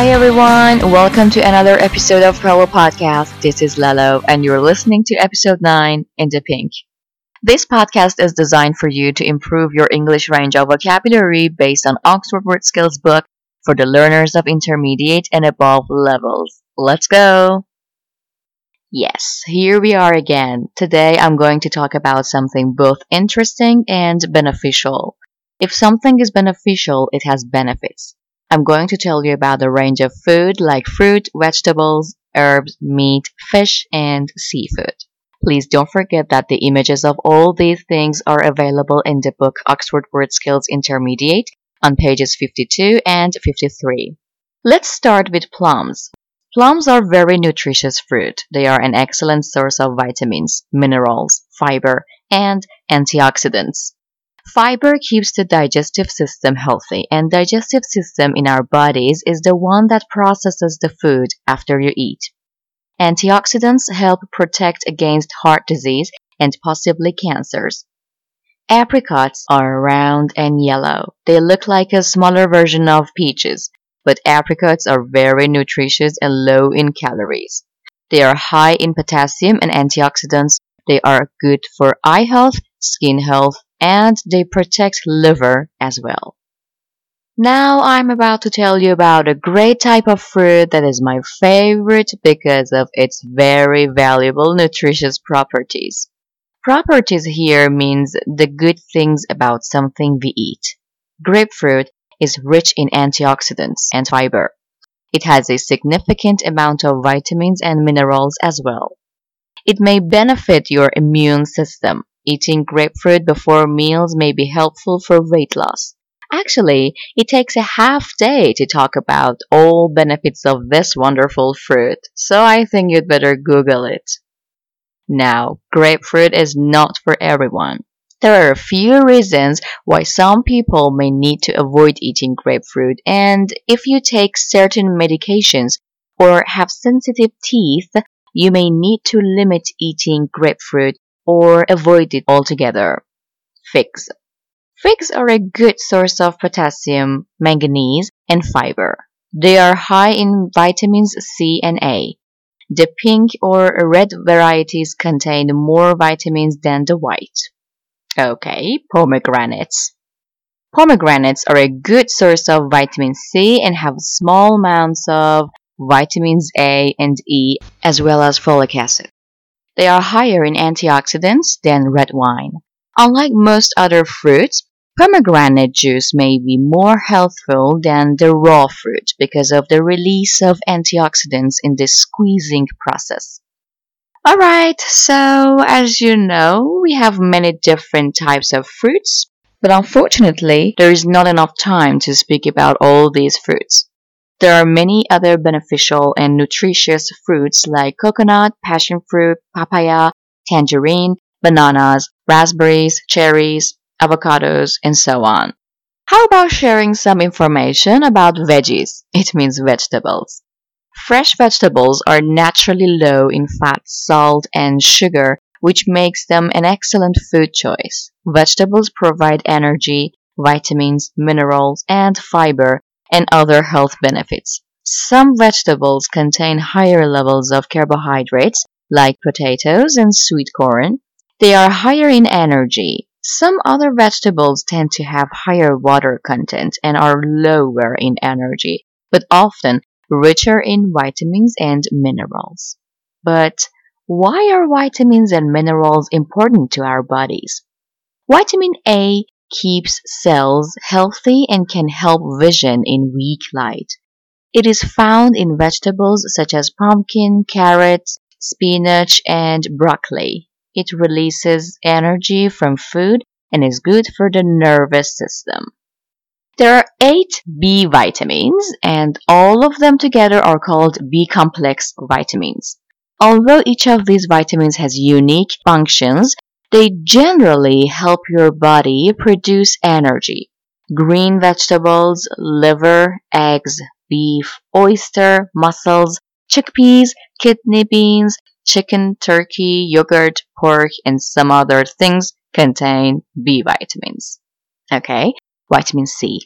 Hi everyone, welcome to another episode of Perla Podcast. This is Lalo and you're listening to episode 9 in the pink. This podcast is designed for you to improve your English range of vocabulary based on Oxford Word Skills book for the learners of intermediate and above levels. Let's go! Yes, here we are again. Today I'm going to talk about something both interesting and beneficial. If something is beneficial, it has benefits. I'm going to tell you about a range of food like fruit, vegetables, herbs, meat, fish, and seafood. Please don't forget that the images of all these things are available in the book Oxford Word Skills Intermediate on pages 52 and 53. Let's start with plums. Plums are very nutritious fruit. They are an excellent source of vitamins, minerals, fiber, and antioxidants. Fiber keeps the digestive system healthy, and digestive system in our bodies is the one that processes the food after you eat. Antioxidants help protect against heart disease and possibly cancers. Apricots are round and yellow. They look like a smaller version of peaches, but apricots are very nutritious and low in calories. They are high in potassium and antioxidants. They are good for eye health, skin health, and they protect liver as well. Now I'm about to tell you about a great type of fruit that is my favorite because of its very valuable nutritious properties. Properties here means the good things about something we eat. Grapefruit is rich in antioxidants and fiber. It has a significant amount of vitamins and minerals as well. It may benefit your immune system. Eating grapefruit before meals may be helpful for weight loss. Actually, it takes a half day to talk about all benefits of this wonderful fruit, so I think you'd better Google it. Now, grapefruit is not for everyone. There are a few reasons why some people may need to avoid eating grapefruit, and if you take certain medications or have sensitive teeth, you may need to limit eating grapefruit or avoid it altogether. Figs. Figs are a good source of potassium, manganese, and fiber. They are high in vitamins C and A. The pink or red varieties contain more vitamins than the white. Okay, pomegranates. Pomegranates are a good source of vitamin C and have small amounts of vitamins A and E as well as folic acid. They are higher in antioxidants than red wine. Unlike most other fruits, pomegranate juice may be more healthful than the raw fruit because of the release of antioxidants in the squeezing process. Alright, so as you know, we have many different types of fruits, but unfortunately, there is not enough time to speak about all these fruits. There are many other beneficial and nutritious fruits like coconut, passion fruit, papaya, tangerine, bananas, raspberries, cherries, avocados, and so on. How about sharing some information about veggies? It means vegetables. Fresh vegetables are naturally low in fat, salt, and sugar, which makes them an excellent food choice. Vegetables provide energy, vitamins, minerals, and fiber and other health benefits. Some vegetables contain higher levels of carbohydrates, like potatoes and sweet corn. They are higher in energy. Some other vegetables tend to have higher water content and are lower in energy, but often richer in vitamins and minerals. But why are vitamins and minerals important to our bodies? Vitamin A keeps cells healthy and can help vision in weak light. It is found in vegetables such as pumpkin, carrots, spinach, and broccoli. It releases energy from food and is good for the nervous system. There are eight B vitamins, and all of them together are called B complex vitamins. Although each of these vitamins has unique functions, they generally help your body produce energy. Green vegetables, liver, eggs, beef, oyster, mussels, chickpeas, kidney beans, chicken, turkey, yogurt, pork, and some other things contain B vitamins. Okay, vitamin C.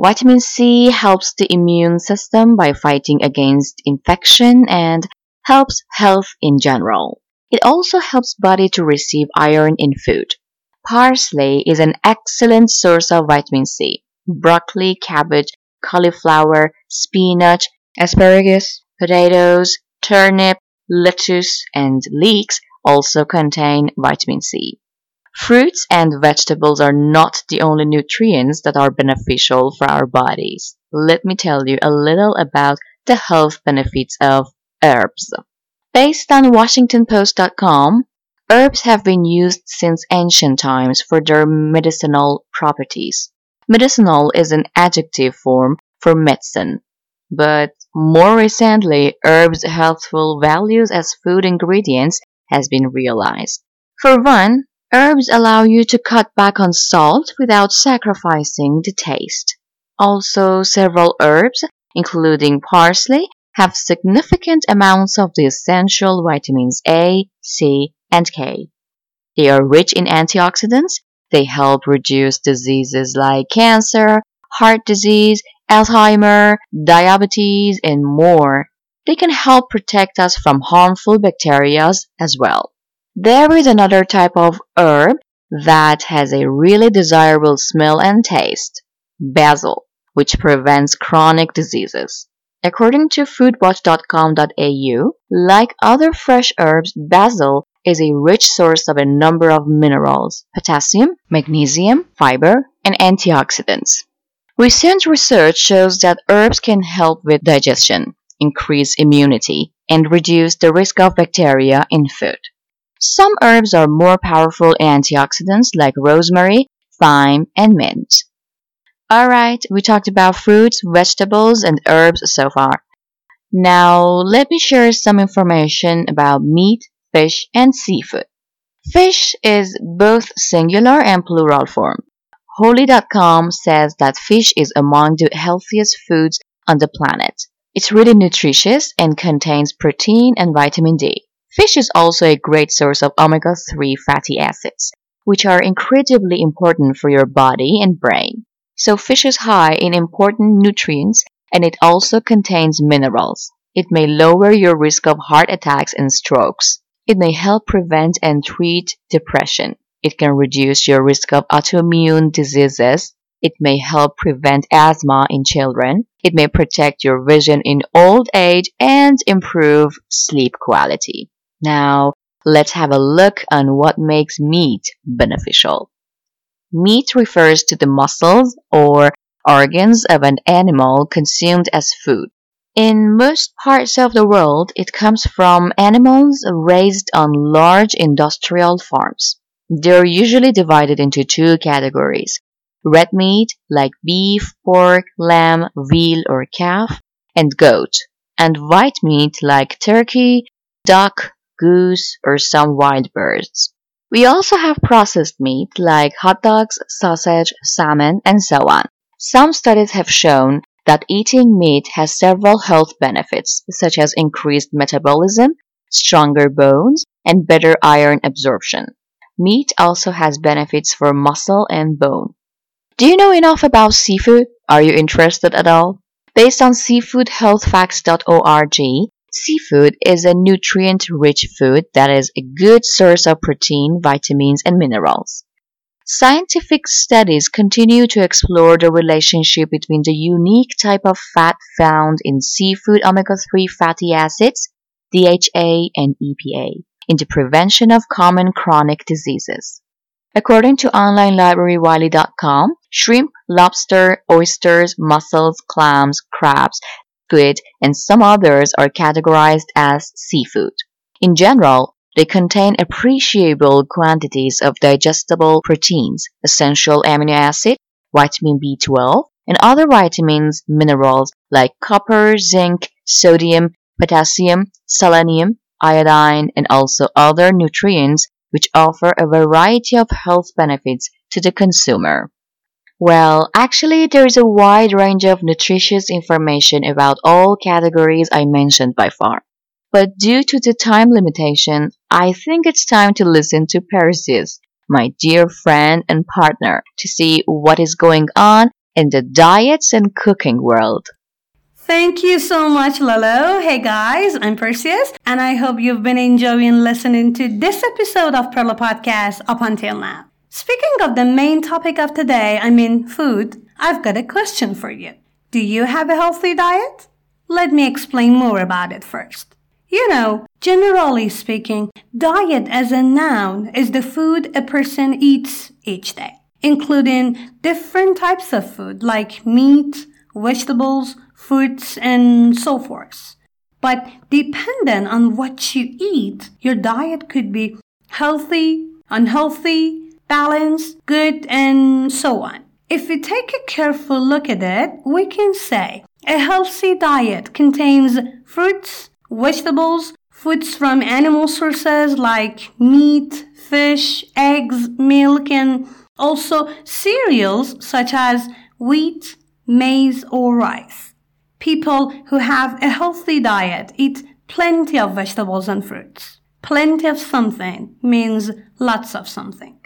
Vitamin C helps the immune system by fighting against infection and helps health in general. It also helps body to receive iron in food. Parsley is an excellent source of vitamin C. Broccoli, cabbage, cauliflower, spinach, asparagus, potatoes, turnip, lettuce, and leeks also contain vitamin C. Fruits and vegetables are not the only nutrients that are beneficial for our bodies. Let me tell you a little about the health benefits of herbs. Based on WashingtonPost.com, herbs have been used since ancient times for their medicinal properties. Medicinal is an adjective form for medicine, but more recently, herbs' healthful values as food ingredients has been realized. For one, herbs allow you to cut back on salt without sacrificing the taste. Also, several herbs, including parsley, have significant amounts of the essential vitamins A, C, and K. They are rich in antioxidants. They help reduce diseases like cancer, heart disease, Alzheimer, diabetes, and more. They can help protect us from harmful bacteria as well. There is another type of herb that has a really desirable smell and taste basil, which prevents chronic diseases. According to foodwatch.com.au, like other fresh herbs, basil is a rich source of a number of minerals, potassium, magnesium, fiber, and antioxidants. Recent research shows that herbs can help with digestion, increase immunity, and reduce the risk of bacteria in food. Some herbs are more powerful antioxidants like rosemary, thyme, and mint. Alright, we talked about fruits, vegetables, and herbs so far. Now, let me share some information about meat, fish, and seafood. Fish is both singular and plural form. Holy.com says that fish is among the healthiest foods on the planet. It's really nutritious and contains protein and vitamin D. Fish is also a great source of omega 3 fatty acids, which are incredibly important for your body and brain. So, fish is high in important nutrients and it also contains minerals. It may lower your risk of heart attacks and strokes. It may help prevent and treat depression. It can reduce your risk of autoimmune diseases. It may help prevent asthma in children. It may protect your vision in old age and improve sleep quality. Now, let's have a look on what makes meat beneficial. Meat refers to the muscles or organs of an animal consumed as food. In most parts of the world, it comes from animals raised on large industrial farms. They're usually divided into two categories red meat, like beef, pork, lamb, veal, or calf, and goat, and white meat, like turkey, duck, goose, or some wild birds. We also have processed meat like hot dogs, sausage, salmon, and so on. Some studies have shown that eating meat has several health benefits, such as increased metabolism, stronger bones, and better iron absorption. Meat also has benefits for muscle and bone. Do you know enough about seafood? Are you interested at all? Based on seafoodhealthfacts.org, Seafood is a nutrient-rich food that is a good source of protein, vitamins, and minerals. Scientific studies continue to explore the relationship between the unique type of fat found in seafood omega-3 fatty acids, DHA and EPA, in the prevention of common chronic diseases. According to OnlineLibraryWiley.com, shrimp, lobster, oysters, mussels, clams, crabs, squid, and some others are categorized as seafood. In general, they contain appreciable quantities of digestible proteins, essential amino acid, vitamin B12, and other vitamins, minerals like copper, zinc, sodium, potassium, selenium, iodine, and also other nutrients which offer a variety of health benefits to the consumer. Well, actually, there is a wide range of nutritious information about all categories I mentioned by far. But due to the time limitation, I think it's time to listen to Perseus, my dear friend and partner, to see what is going on in the diets and cooking world. Thank you so much, Lalo. Hey guys, I'm Perseus, and I hope you've been enjoying listening to this episode of Perla Podcast up until now. Speaking of the main topic of today, I mean food, I've got a question for you. Do you have a healthy diet? Let me explain more about it first. You know, generally speaking, diet as a noun is the food a person eats each day, including different types of food like meat, vegetables, fruits, and so forth. But dependent on what you eat, your diet could be healthy, unhealthy, balanced, good, and so on. If we take a careful look at it, we can say a healthy diet contains fruits, vegetables, foods from animal sources like meat, fish, eggs, milk, and also cereals such as wheat, maize, or rice. People who have a healthy diet eat plenty of vegetables and fruits. Plenty of something means lots of something.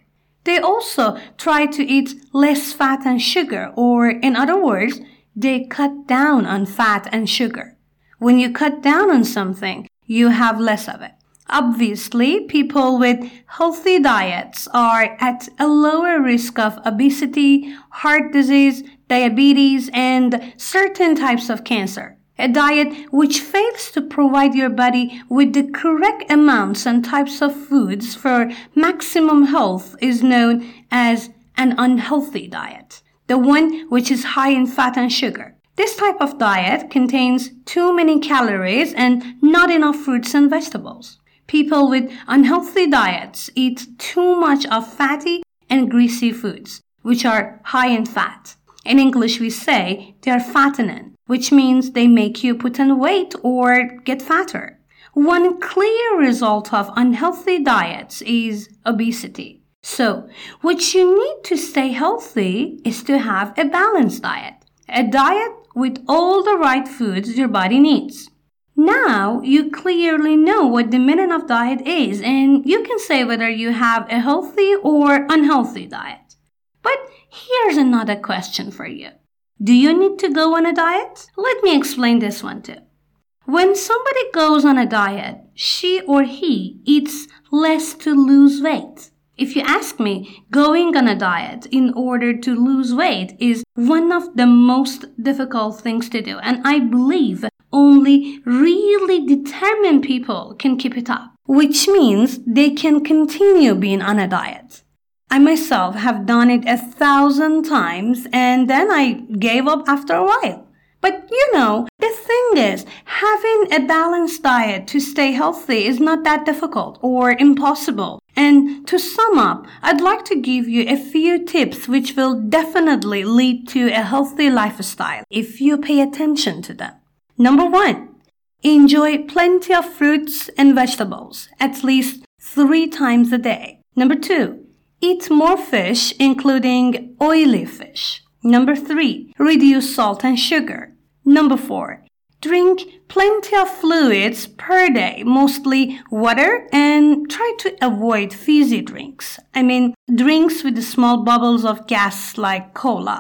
They also try to eat less fat and sugar, or in other words, they cut down on fat and sugar. When you cut down on something, you have less of it. Obviously, people with healthy diets are at a lower risk of obesity, heart disease, diabetes, and certain types of cancer. A diet which fails to provide your body with the correct amounts and types of foods for maximum health is known as an unhealthy diet the one which is high in fat and sugar. This type of diet contains too many calories and not enough fruits and vegetables. People with unhealthy diets eat too much of fatty and greasy foods, which are high in fat. In English, we say they are fattening, which means they make you put on weight or get fatter. One clear result of unhealthy diets is obesity. So, what you need to stay healthy is to have a balanced diet. A diet with all the right foods your body needs. Now you clearly know what the meaning of diet is and you can say whether you have a healthy or unhealthy diet. But here's another question for you. Do you need to go on a diet? Let me explain this one too. When somebody goes on a diet, she or he eats less to lose weight. If you ask me, going on a diet in order to lose weight is one of the most difficult things to do. And I believe only really determined people can keep it up, which means they can continue being on a diet. I myself have done it a thousand times and then I gave up after a while. But you know, the thing is, having a balanced diet to stay healthy is not that difficult or impossible. And to sum up, I'd like to give you a few tips which will definitely lead to a healthy lifestyle if you pay attention to them. Number one, enjoy plenty of fruits and vegetables, at least three times a day. Number two, eat more fish, including oily fish. Number three, reduce salt and sugar. Number four, drink plenty of fluids per day, mostly water, and try to avoid fizzy drinks. I mean, drinks with small bubbles of gas like cola.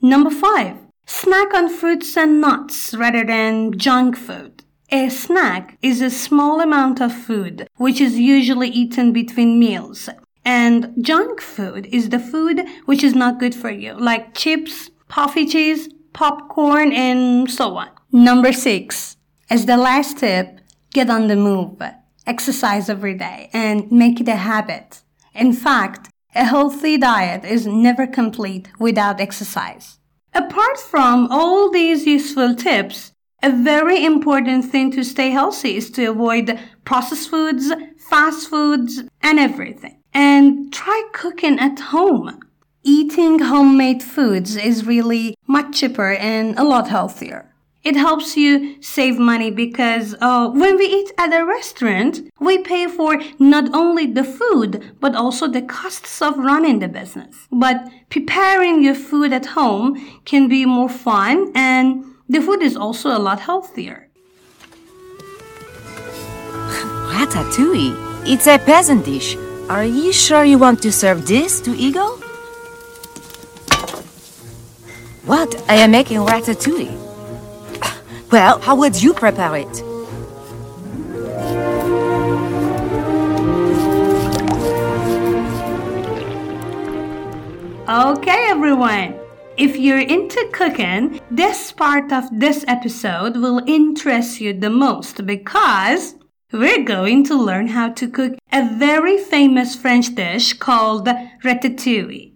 Number five, snack on fruits and nuts rather than junk food. A snack is a small amount of food which is usually eaten between meals. And junk food is the food which is not good for you, like chips, puffy cheese, popcorn, and so on. Number six, as the last tip, get on the move. Exercise every day and make it a habit. In fact, a healthy diet is never complete without exercise. Apart from all these useful tips, a very important thing to stay healthy is to avoid processed foods, fast foods, and everything. And try cooking at home eating homemade foods is really much cheaper and a lot healthier. It helps you save money because uh, when we eat at a restaurant, we pay for not only the food, but also the costs of running the business. But preparing your food at home can be more fun and the food is also a lot healthier. Ratatouille? It's a peasant dish. Are you sure you want to serve this to Ego? What? I am making ratatouille. Well, how would you prepare it? Okay, everyone. If you're into cooking, this part of this episode will interest you the most because we're going to learn how to cook a very famous French dish called ratatouille.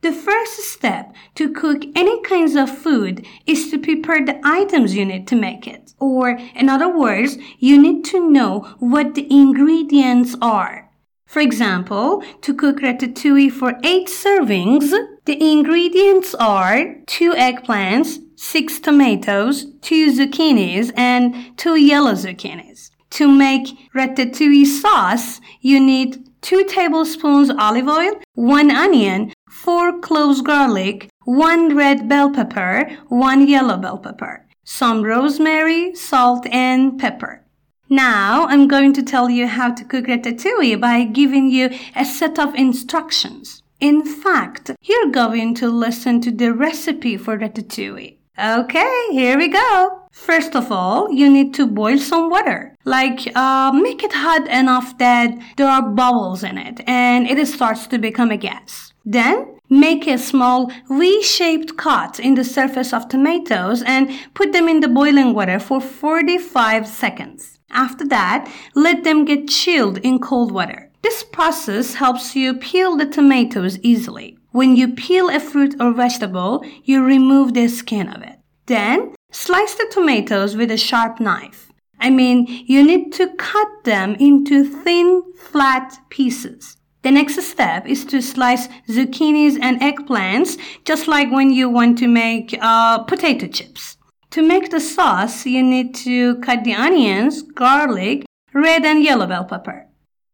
The first step to cook any kinds of food is to prepare the items you need to make it. Or, in other words, you need to know what the ingredients are. For example, to cook ratatouille for 8 servings, the ingredients are 2 eggplants, 6 tomatoes, 2 zucchinis, and 2 yellow zucchinis. To make ratatouille sauce, you need 2 tablespoons olive oil, 1 onion, 4 cloves garlic, 1 red bell pepper, 1 yellow bell pepper, some rosemary, salt, and pepper. Now I'm going to tell you how to cook ratatouille by giving you a set of instructions. In fact, you're going to listen to the recipe for ratatouille. Okay, here we go. First of all, you need to boil some water. Like, uh, make it hot enough that there are bubbles in it and it starts to become a gas. Then, make a small V-shaped cut in the surface of tomatoes and put them in the boiling water for 45 seconds. After that, let them get chilled in cold water. This process helps you peel the tomatoes easily. When you peel a fruit or vegetable, you remove the skin of it. Then, slice the tomatoes with a sharp knife. I mean, you need to cut them into thin, flat pieces. The next step is to slice zucchinis and eggplants, just like when you want to make uh, potato chips. To make the sauce, you need to cut the onions, garlic, red and yellow bell pepper.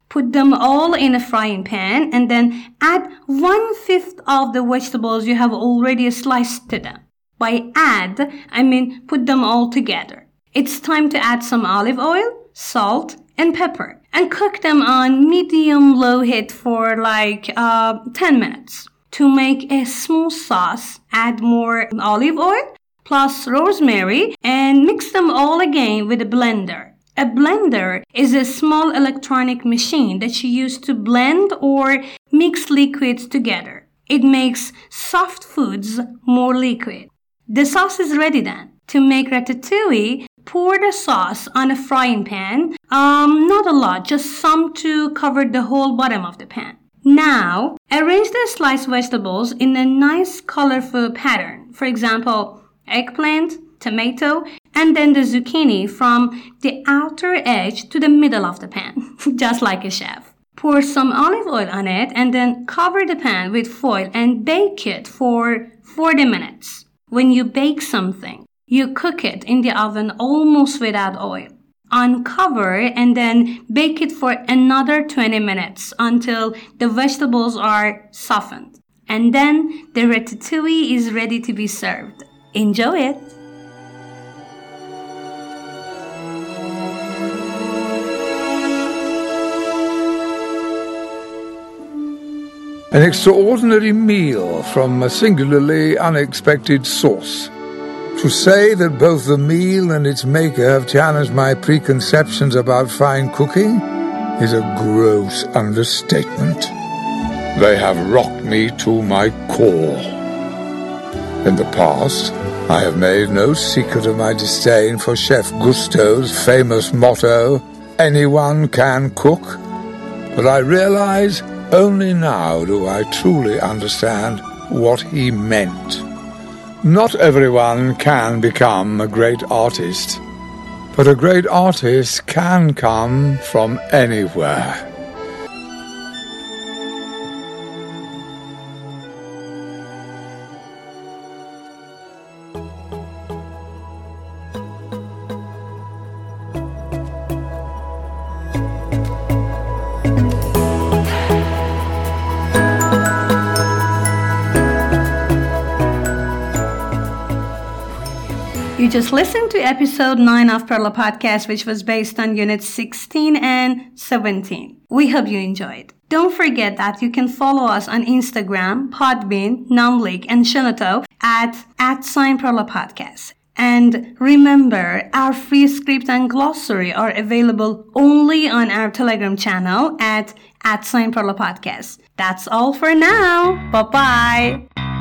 Put them all in a frying pan and then add one fifth of the vegetables you have already sliced to them. By add, I mean put them all together. It's time to add some olive oil, salt, and pepper and cook them on medium low heat for like uh, 10 minutes. To make a smooth sauce, add more olive oil plus rosemary and mix them all again with a blender. A blender is a small electronic machine that you use to blend or mix liquids together. It makes soft foods more liquid. The sauce is ready then. To make ratatouille, pour the sauce on a frying pan. Um, not a lot, just some to cover the whole bottom of the pan. Now, arrange the sliced vegetables in a nice colorful pattern. For example, eggplant, tomato, and then the zucchini from the outer edge to the middle of the pan, just like a chef. Pour some olive oil on it and then cover the pan with foil and bake it for 40 minutes. When you bake something, you cook it in the oven almost without oil. Uncover and then bake it for another 20 minutes until the vegetables are softened. And then the ratatouille is ready to be served. Enjoy it! An extraordinary meal from a singularly unexpected source. To say that both the meal and its maker have challenged my preconceptions about fine cooking is a gross understatement. They have rocked me to my core. In the past, I have made no secret of my disdain for Chef Gusteau's famous motto, anyone can cook. But I realize only now do I truly understand what he meant. Not everyone can become a great artist, but a great artist can come from anywhere. Just listened to episode 9 of Perla Podcast, which was based on units 16 and 17. We hope you enjoyed. Don't forget that you can follow us on Instagram, Podbean, Numblik, and Shenoto at, at Sign Podcast. And remember, our free script and glossary are available only on our Telegram channel at, at Sign Podcast. That's all for now. Bye bye.